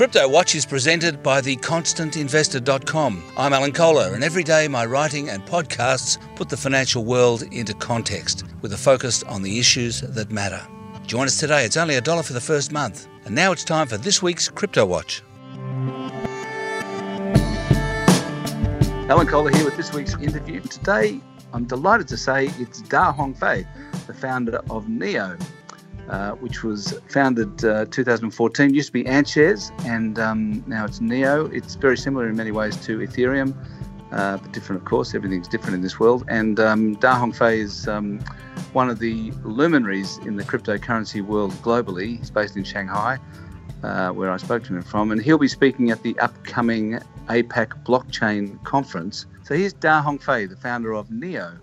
Crypto Watch is presented by theconstantinvestor.com. I'm Alan Kohler, and every day my writing and podcasts put the financial world into context with a focus on the issues that matter. Join us today. It's only a dollar for the first month. And now it's time for this week's Crypto Watch. Alan Kohler here with this week's interview. Today, I'm delighted to say it's Da Hongfei, the founder of Neo. Uh, which was founded uh, 2014. Used to be AntShares, and um, now it's Neo. It's very similar in many ways to Ethereum, uh, but different, of course. Everything's different in this world. And um, Da Hongfei is um, one of the luminaries in the cryptocurrency world globally. He's based in Shanghai, uh, where I spoke to him from, and he'll be speaking at the upcoming APAC Blockchain Conference. So here's Da Hongfei, the founder of Neo.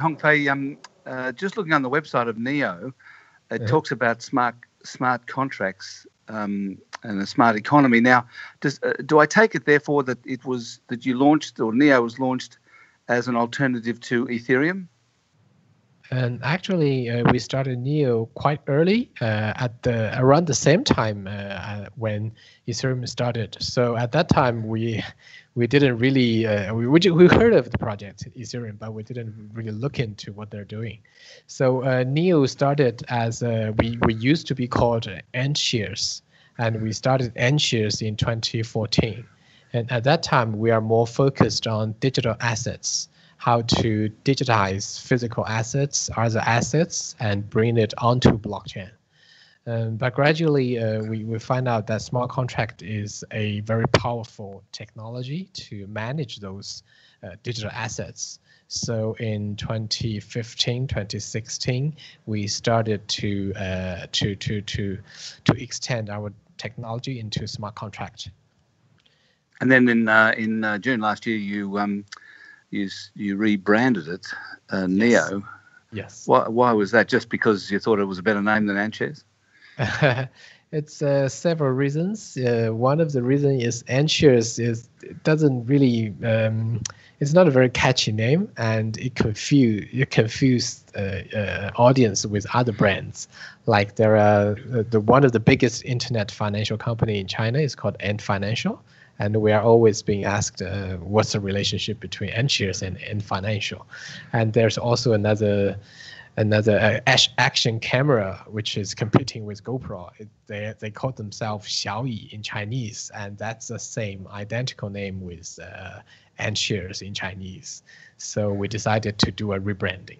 Hongfei, um, uh, just looking on the website of Neo, it yeah. talks about smart smart contracts um, and a smart economy. Now, does, uh, do I take it therefore that it was that you launched or Neo was launched as an alternative to Ethereum? And actually, uh, we started Neo quite early, uh, at the around the same time uh, when Ethereum started. So at that time, we we didn't really uh, we, we heard of the project Ethereum, but we didn't really look into what they're doing. So uh, Neo started as uh, we we used to be called AntShares, and we started AntShares in 2014. And at that time, we are more focused on digital assets, how to digitize physical assets, other assets, and bring it onto blockchain. Um, but gradually, uh, we, we find out that smart contract is a very powerful technology to manage those uh, digital assets. So in 2015, 2016, we started to uh, to to to to extend our technology into smart contract. And then in uh, in uh, June last year, you um, you you rebranded it uh, Neo. Yes. yes. Why, why was that? Just because you thought it was a better name than AntShares? it's uh, several reasons. Uh, one of the reasons is AntShares is it doesn't really um, it's not a very catchy name and it confuse it confuse uh, uh, audience with other brands. Like there are uh, the one of the biggest internet financial company in China is called Ant Financial. And we are always being asked, uh, what's the relationship between AntShares and Ant Financial? And there's also another another uh, action camera, which is competing with GoPro. It, they they call themselves Xiaoyi in Chinese, and that's the same identical name with uh, AntShares in Chinese. So we decided to do a rebranding.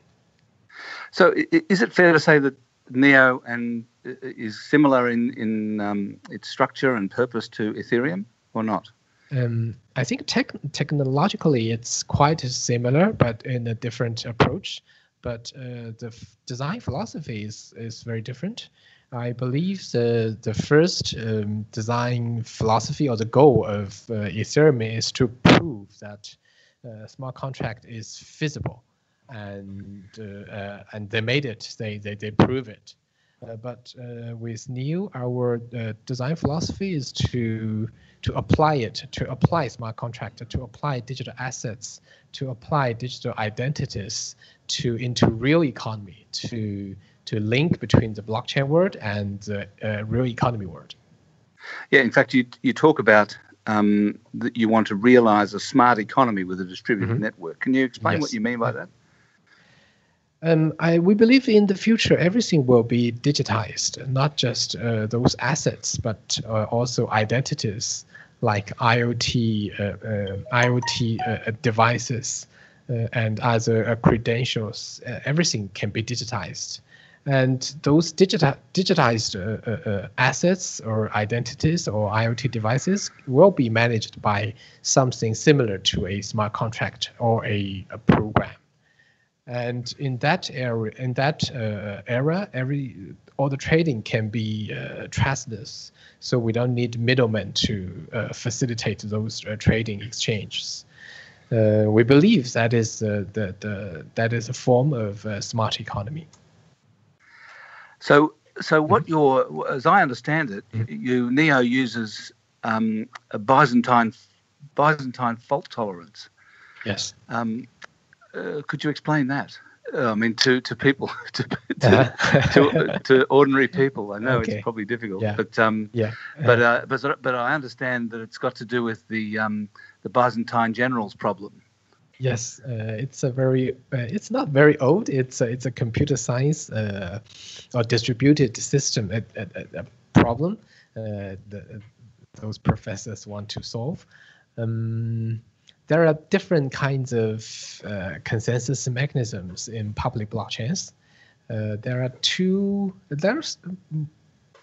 So is it fair to say that Neo and uh, is similar in in um, its structure and purpose to Ethereum, or not? Um, I think tech, technologically it's quite similar, but in a different approach but uh, the design philosophy is, is very different. I believe the the first um, design philosophy or the goal of uh, Ethereum is to prove that uh, smart contract is feasible, and uh, uh, and they made it. They they they prove it. Uh, but with Neo, our design philosophy is to to apply it, to apply smart contract, to apply digital assets, to apply digital identities to into real economy, to to link between the blockchain world and the uh, real economy world. Yeah, in fact, you you talk about um, that you want to realize a smart economy with a distributed mm-hmm. network. Can you explain yes. what you mean by that? Um, I, we believe in the future everything will be digitized, not just uh, those assets, but uh, also identities like IoT, uh, uh IoT uh, devices, uh, and other credentials. everything can be digitized, and those digita- digitized assets or identities or IoT devices will be managed by something similar to a smart contract or a, a program. And in that area, in that uh, era, every all the trading can be uh, trustless, so we don't need middlemen to uh, facilitate those uh, trading exchanges. Uh, we believe that is the, the, the, that is a form of uh, smart economy. So, so what mm-hmm. your, as I understand it, mm-hmm. you Neo uses um, a Byzantine Byzantine fault tolerance. Yes. Um, uh, could you explain that? I mean, to to people, to to, uh-huh. to, to, ordinary people. I know okay. it's probably difficult, yeah. but um, yeah, but uh, but but I understand that it's got to do with the um, the Byzantine generals problem. Yes, uh, it's a very uh, it's not very old. It's a, it's a computer science uh, or distributed system a, a, a problem uh, the, those professors want to solve. Um, there are different kinds of uh, consensus mechanisms in public blockchains. Uh, there are two, there's,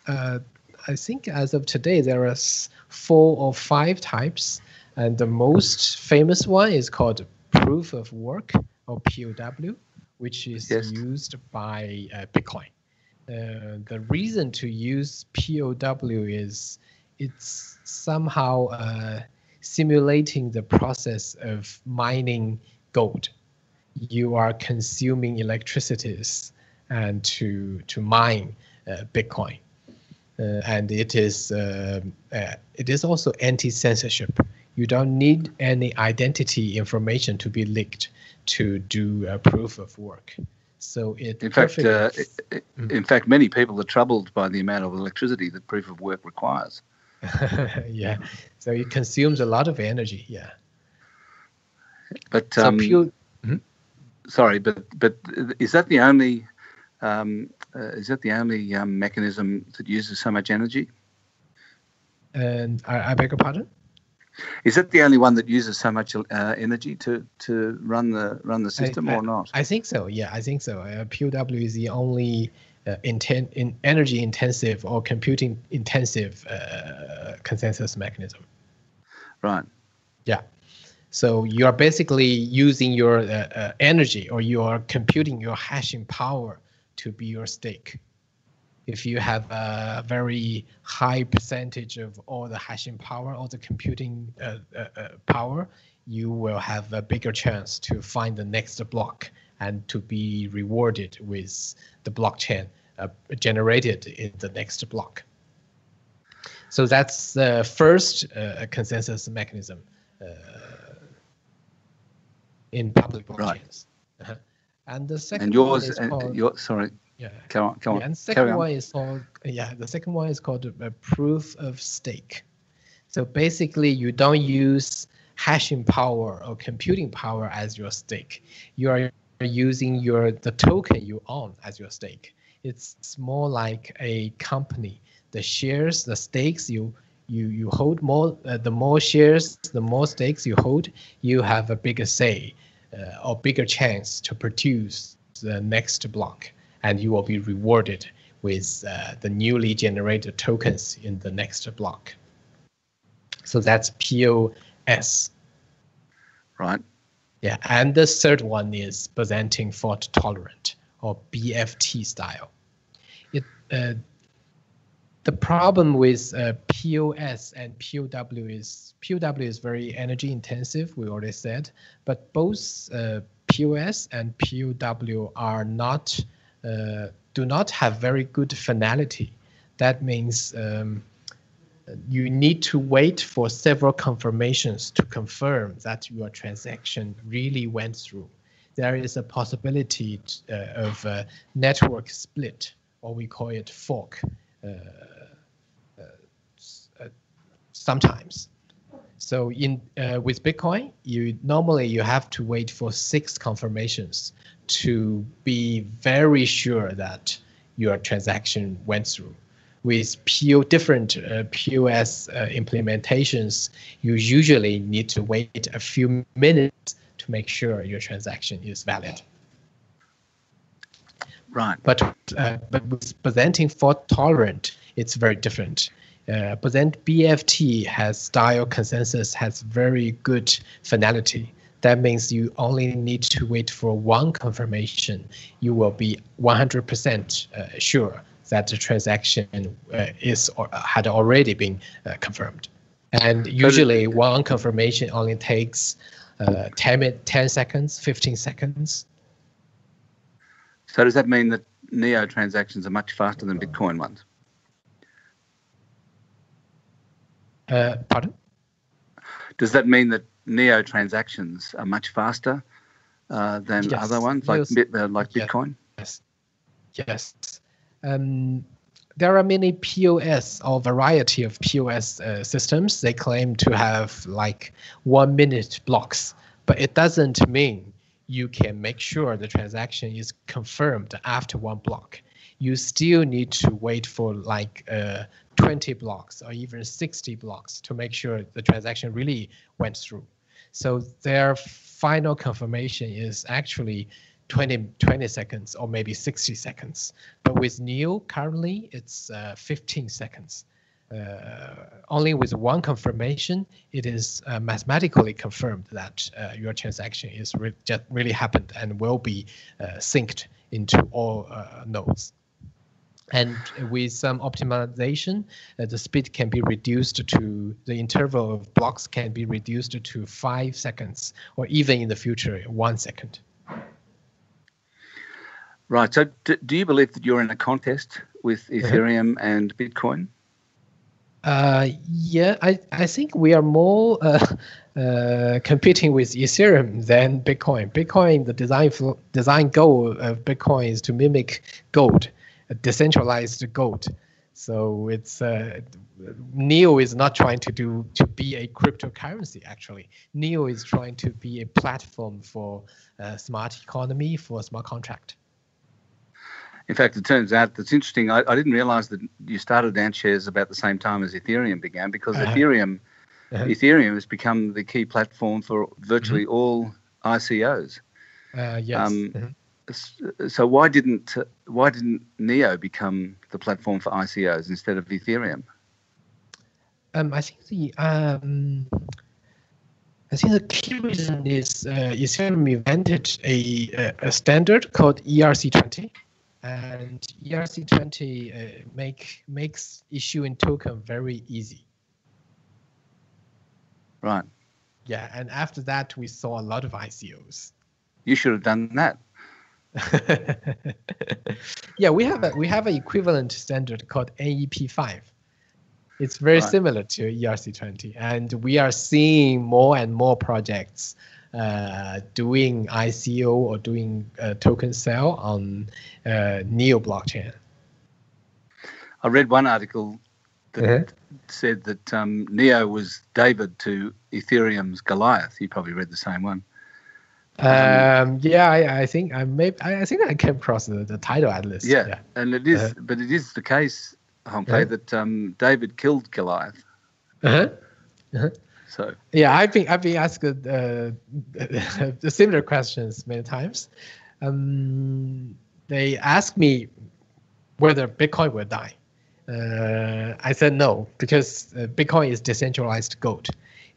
uh, I think as of today, there are four or five types. And the most famous one is called proof of work or POW, which is yes. used by uh, Bitcoin. Uh, the reason to use POW is it's somehow uh, simulating the process of mining gold. You are consuming electricities and to to mine uh, Bitcoin, uh, and it is uh, uh, it is also anti-censorship. You don't need any identity information to be leaked to do a proof of work. So it in fact, uh, mm. in fact, many people are troubled by the amount of electricity that proof of work requires. yeah, so it consumes a lot of energy. Yeah. But so um, pure, mm-hmm. sorry, but but is that the only um, uh, is that the only um, mechanism that uses so much energy? And I, I beg your pardon. Is that the only one that uses so much uh, energy to, to run the run the system, I, or not? I think so. Yeah, I think so. Uh, POW is the only uh, inten- in energy intensive or computing intensive uh, consensus mechanism. Right. Yeah. So you are basically using your uh, uh, energy or you are computing your hashing power to be your stake if you have a very high percentage of all the hashing power, all the computing uh, uh, uh, power, you will have a bigger chance to find the next block and to be rewarded with the blockchain uh, generated in the next block. So that's the first uh, consensus mechanism uh, in public blockchains. Right. -huh. And the second and yours, one is called, your, sorry, yeah. Come on, come on. Yeah, and second one is called yeah, the second one is called a proof of stake. So basically, you don't use hashing power or computing power as your stake. You are using your the token you own as your stake. It's more like a company. The shares, the stakes you you you hold more. Uh, the more shares, the more stakes you hold, you have a bigger say uh, or bigger chance to produce the next block and you will be rewarded with uh, the newly generated tokens in the next block. So that's POS. Right. Yeah, and the third one is Byzantine fault tolerant or BFT style. It uh, the problem with uh, POS and POW is POW is very energy intensive. We already said, but both uh, POS and POW are not uh, do not have very good finality. That means um, you need to wait for several confirmations to confirm that your transaction really went through. There is a possibility uh, of a network split, or we call it fork, uh, uh, uh sometimes. So in uh, with Bitcoin, you normally you have to wait for six confirmations to be very sure that your transaction went through. With PO, different uh, POS uh, implementations, you usually need to wait a few minutes to make sure your transaction is valid. Right. But uh, but with Byzantine fault tolerant, it's very different. Uh, but then BFT has style consensus has very good finality that means you only need to wait for one confirmation. You will be 100% uh, sure that the transaction uh, is or had already been uh, confirmed. And usually one confirmation only takes uh, 10, 10 seconds, 15 seconds. So does that mean that Neo transactions are much faster than Bitcoin ones? Uh, pardon? Does that mean that Neo transactions are much faster uh, than Yes. other ones like Yes. Uh, like. Bitcoin? Yes. Yes. Um, there are many POS or variety of POS uh, systems. They claim to have like one minute blocks, but it doesn't mean you can make sure the transaction is confirmed after one block. You still need to wait for like uh, 20 blocks or even 60 blocks to make sure the transaction really went through. So their final confirmation is actually 20, 20 seconds or maybe 60 seconds. But with NEO, currently it's uh, 15 seconds. Uh, only with one confirmation, it is uh, mathematically confirmed that uh, your transaction is re- just really happened and will be uh, synced into all uh, nodes. And with some optimization, uh, the speed can be reduced to the interval of blocks can be reduced to five seconds, or even in the future, one second. Right. So, do you believe that you're in a contest with Ethereum and Bitcoin? Uh, yeah, I, I think we are more uh, uh, competing with Ethereum than Bitcoin. Bitcoin, the design design goal of Bitcoin is to mimic gold, decentralized gold. So it's uh, Neo is not trying to do to be a cryptocurrency. Actually, Neo is trying to be a platform for uh, smart economy for smart contract. In fact, it turns out that's interesting. I, I didn't realize that you started AntShares about the same time as Ethereum began because Uh-huh. Ethereum Uh-huh. Ethereum has become the key platform for virtually all ICOs. Uh, yes. Um, Mhm. So why didn't why didn't Neo become the platform for ICOs instead of Ethereum? Um, I think the um, I think the key reason is uh, Ethereum invented a, a, a standard called ERC20, and ERC20 uh, make makes issuing token very easy. Right. Yeah, and after that we saw a lot of ICOs. You should have done that. yeah, we have a we have an equivalent standard called NEP5. It's very Right. similar to ERC20, and we are seeing more and more projects uh, doing ICO or doing uh, token sale on uh, Neo blockchain. I read one article that Uh-huh. said that um, Neo was David to Ethereum's Goliath. You probably read the same one. Um, yeah, I, I think I may I I think I came across the, the title at least. Yeah, yeah. and it is, Uh-huh. but it is the case, Hongfei, Uh-huh. that um, David killed Goliath. Uh-huh. So Yeah, I've been I've been asked uh, similar questions many times. Um, they asked me whether Bitcoin will die. Uh, I said no because uh, Bitcoin is decentralized gold.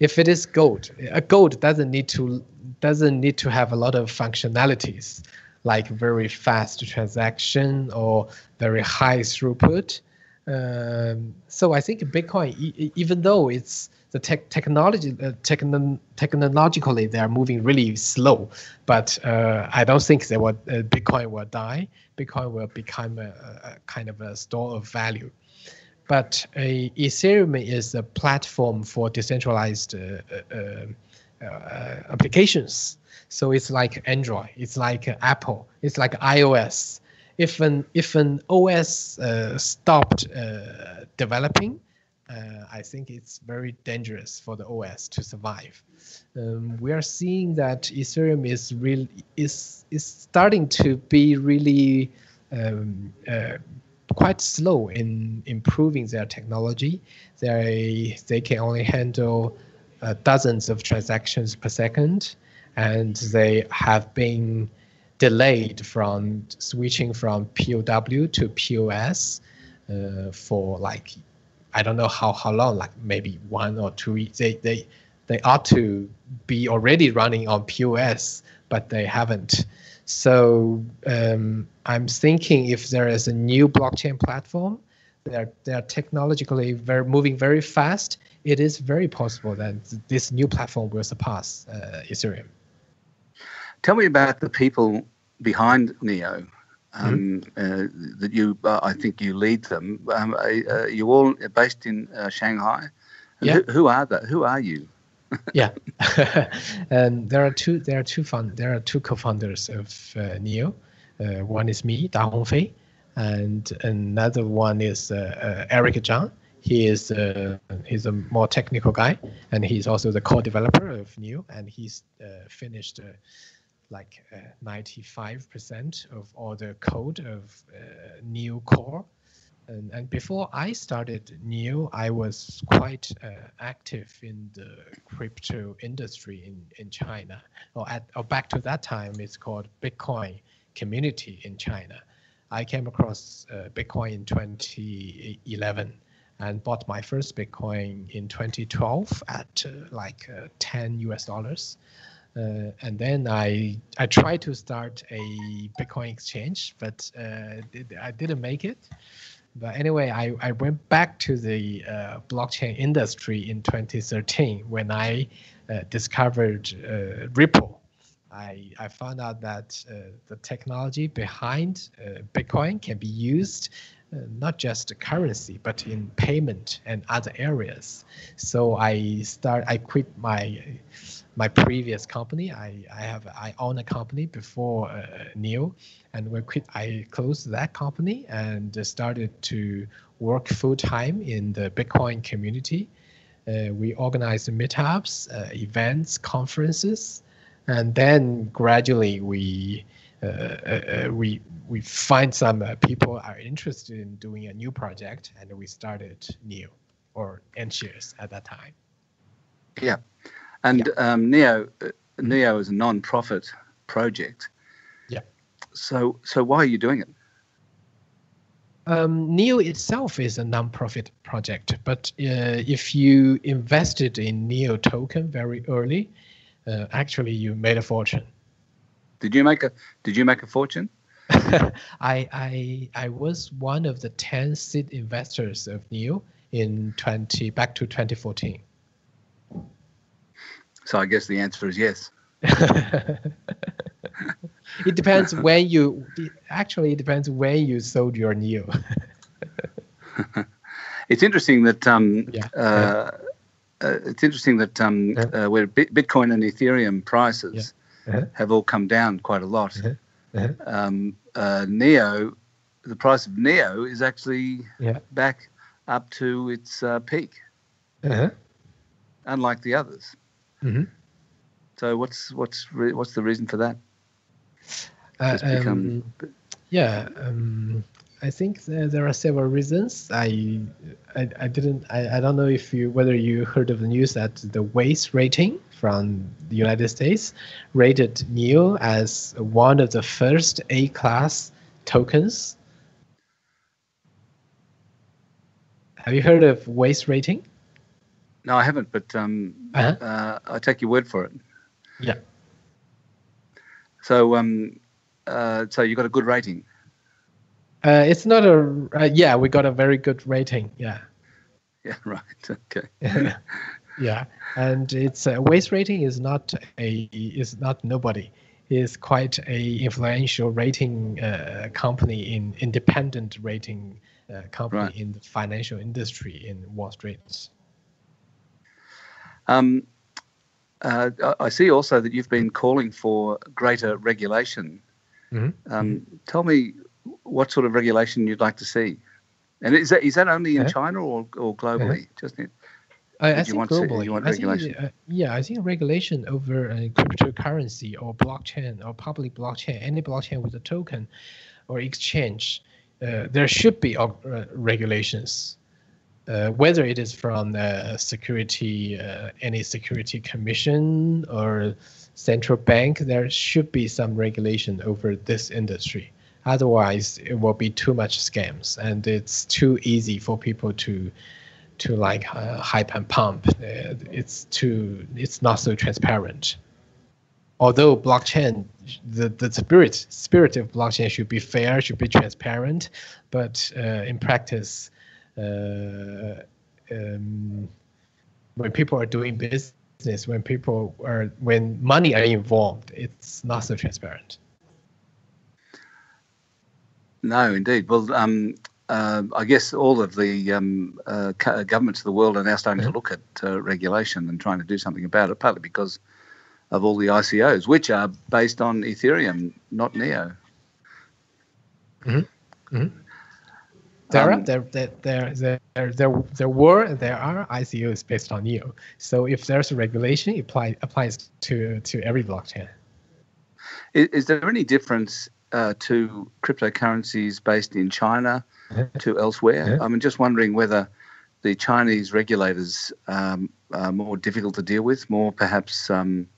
If it is gold, a gold doesn't need to doesn't need to have a lot of functionalities like very fast transaction or very high throughput. Um, so I think Bitcoin, e- even though it's the tech technology, uh, techno- technologically they are moving really slow, but uh, I don't think will, uh, Bitcoin will die. Bitcoin will become a, a kind of a store of value. But uh, Ethereum is a platform for decentralized uh, uh, applications. So it's like Android, it's like Apple, it's like iOS. If an if an OS stopped developing, uh, I think it's very dangerous for the OS to survive. Um, we are seeing that Ethereum is real is is starting to be really um, uh, quite slow in improving their technology. They they can only handle uh, dozens of transactions per second, and they have been delayed from switching from POW to POS uh, for like I don't know how how long, like maybe one or two. ye- They they they ought to be already running on POS, but they haven't. So um, I'm thinking if there is a new blockchain platform, they're they're technologically very moving very fast. It is very possible that this new platform will surpass uh, Ethereum. tell me about the people behind Neo. Um, uh, that you, uh, I think you lead them. Um, uh, uh, you all based in uh, Shanghai. Yeah. who, who are that? Who are you? Yeah, and there are two. There are two fund. There are two co-founders of uh, Neo. Uh, one is me, Da Hongfei, and another one is uh, uh Erik Zhang. He is uh, he's a more technical guy, and he's also the co-developer of Neo, and he's uh, finished like 95% of all the code of Neo Core and, and before I started Neo, I was quite uh, active in the crypto industry in, in China. Or, at, or back to that time, it's called Bitcoin community in China. I came across uh, Bitcoin in 2011 and bought my first Bitcoin in 2012 at uh, like uh, 10 US dollars. Uh, and then I I tried to start a Bitcoin exchange, but uh, I didn't make it. But anyway, I, I went back to the uh, blockchain industry in 2013 when I uh, discovered uh, Ripple. I, I found out that uh, the technology behind uh, Bitcoin can be used uh, not just currency, but in payment and other areas. So I start I quit my my previous company. I, I have I own a company before uh, Neo, and we quit. I closed that company and started to work full time in the Bitcoin community. Uh, we organized meetups, uh, events, conferences, and then gradually we uh, uh, uh, we we find some people are interested in doing a new project, and we started Neo or AntShares at that time. Yeah. And yeah. Um, Neo, uh, Neo is a non-profit project. Yeah. So, so why are you doing it? Um, Neo itself is a non-profit project, but uh, if you invested in Neo token very early, uh, actually you made a fortune. Did you make a Did you make a fortune? I I I was one of the ten seed investors of Neo in twenty back to 2014. So I guess the answer is yes. it depends when you actually it depends when you sold your Neo. it's interesting that um, yeah. Uh, uh, it's interesting that um, yeah. uh, where Bitcoin and Ethereum prices yeah. uh-huh. have all come down quite a lot. Uh-huh. Uh-huh. Um, uh, Neo, the price of Neo is actually back up to its uh, peak, uh-huh. unlike the others. Mm-hmm. So what's what's re- what's the reason for that? Uh, become... um, yeah, um, I think there are several reasons. I I, I didn't I, I don't know if you whether you heard of the news that the Weiss rating from the United States rated Neo as one of the first A class tokens. Have you heard of Weiss rating? No, I haven't, but um, uh-huh. uh, I take your word for it. Yeah. So, um, uh, so you got a good rating. Uh, it's not a uh, yeah. We got a very good rating. Yeah. Yeah. Right. Okay. yeah, and it's a uh, Weiss rating is not a is not nobody. Is quite a influential rating uh, company in independent rating uh, company right. in the financial industry in Wall Street. Um, uh, I see also that you've been calling for greater regulation. Mm-hmm. Um, tell me what sort of regulation you'd like to see, and is that is that only in China or or globally? Just in, I, I think globally. I think, uh, yeah, I think regulation over uh, cryptocurrency or blockchain or public blockchain, any blockchain with a token or exchange, uh, there should be uh, regulations uh, whether it is from the security, uh, any security commission or central bank, there should be some regulation over this industry. Otherwise, it will be too much scams, and it's too easy for people to to like uh, hype and pump. Uh, it's too, it's not so transparent. Although blockchain, the, the spirit spirit of blockchain should be fair, should be transparent, but uh, in practice, uh, um, when people are doing business, when people are when money are involved, it's not so transparent. No, indeed. Well, um, uh, I guess all of the um, uh, governments of the world are now starting to look at uh, regulation and trying to do something about it, partly because of all the ICOs, which are based on Ethereum, not Neo. Mm-hmm. Mm-hmm. There, um, are, there, there, there, there, there, there were there are ICOs based on Neo. So if there's a regulation, it apply, applies to, to every blockchain. Is, is there any difference uh, to cryptocurrencies based in China to elsewhere? Yeah. I'm just wondering whether the Chinese regulators um, are more difficult to deal with, more perhaps um,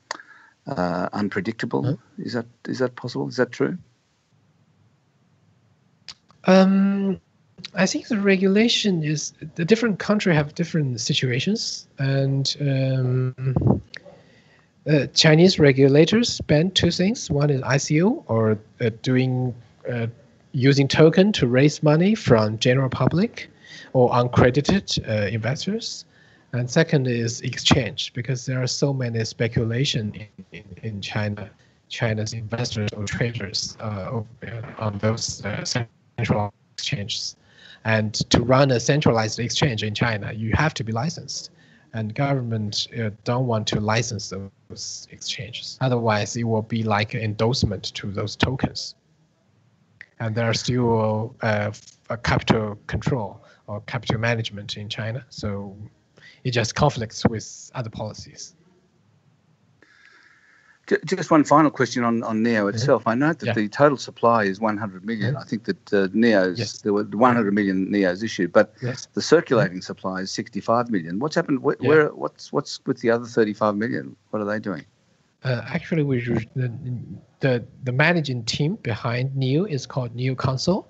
uh, unpredictable. Is that is that possible? Is that true? Um, I think the regulation is the different country have different situations, and um, uh, Chinese regulators ban two things. One is ICO or uh, doing uh, using token to raise money from general public or uncredited uh, investors. And second is exchange because there are so many speculation in, in, in China, China's investors or traders uh, on those uh, central exchanges. And to run a centralized exchange in China, you have to be licensed and government uh, don't want to license those exchanges. Otherwise, it will be like an endorsement to those tokens. And there are still uh, a capital control or capital management in China, so it just conflicts with other policies. Just one final question on, on Neo mm-hmm. itself. Mm-hmm. I note that yeah. the total supply is 100 million. Mm-hmm. I think that uh, Neos, yes. there were 100 million Neos issued, but yes. the circulating mm-hmm. supply is 65 million. What's happened? Where, yeah. where, what's what's with the other 35 million? What are they doing? Uh, actually, we the, the the managing team behind Neo is called Neo Council,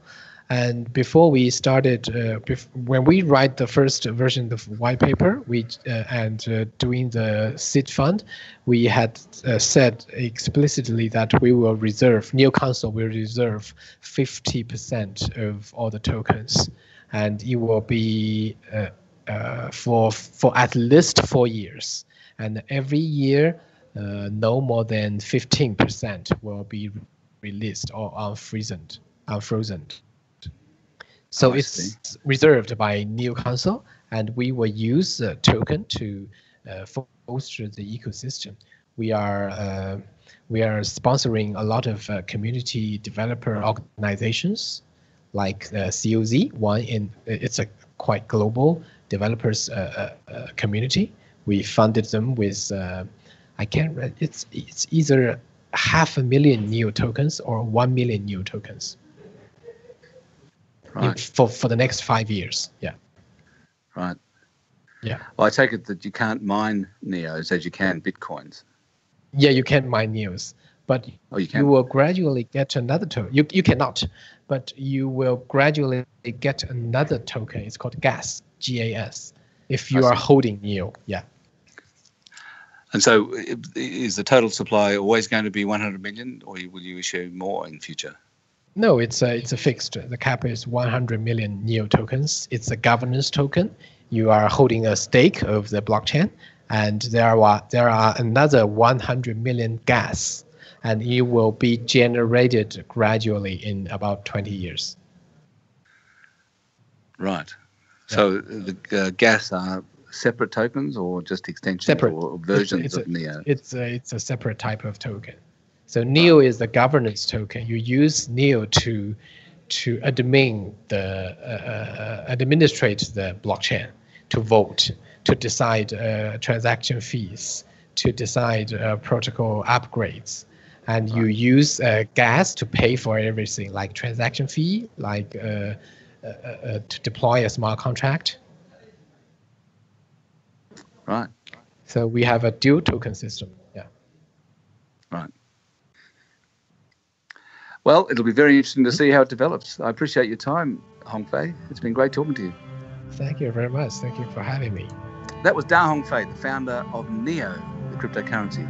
and before we started, uh, bef- when we write the first version of white paper, we uh, and uh, doing the seed fund, we had uh, said explicitly that we will reserve Neo Council will reserve 50% of all the tokens, and it will be uh, uh, for for at least four years, and every year, no more than 15% will be released or unfrozen, unfrozen. So oh, it's reserved by Neo Council, and we will use the token to uh, foster the ecosystem. We are uh, we are sponsoring a lot of uh, community developer organizations like uh, COZ. One in it's a quite global developers uh, uh, community. We funded them with I can't. It's it's either half a million Neo tokens or one million Neo tokens right. for for the next five years. Yeah. Right. Yeah. Well, I take it that you can't mine neos as you can bitcoins. Yeah, you can't mine neos, but oh, you, you will gradually get another token. You you cannot, but you will gradually get another token. It's called gas, G A S, if you are holding neo. Yeah. And so, is the total supply always going to be 100 million, or will you issue more in future? No, it's a, it's a fixed. The cap is 100 million NEO tokens. It's a governance token. You are holding a stake of the blockchain, and there are there are another 100 million gas, and it will be generated gradually in about 20 years. Right. Yeah. So the uh, gas are separate tokens or just extensions separate. or versions it's, it's of NEO? It's a, it's a separate type of token. So Neo is the governance token. You use Neo to to admin the uh, uh, administrate the blockchain, to vote, to decide uh, transaction fees, to decide uh, protocol upgrades, and you use uh, gas to pay for everything, like transaction fee, like uh, to deploy a smart contract. Right. So we have a dual token system. Yeah. Right. Well, it'll be very interesting to mm-hmm. see how it develops. I appreciate your time, Hongfei. It's been great talking to you. Thank you very much. Thank you for having me. That was Da Hongfei, the founder of Neo, the cryptocurrency.